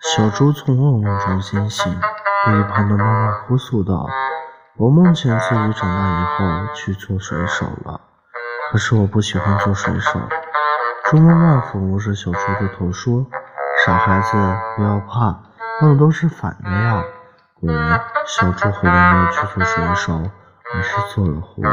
小猪从噩梦中惊醒，对一旁的妈妈哭诉道：“我梦见自己长大以后去做水手了，可是我不喜欢做水手。”猪妈妈抚摸着小猪的头说：“傻孩子，不要怕，梦都是反的呀。”果然，小猪回来没有去做水手，而是做了糊涂。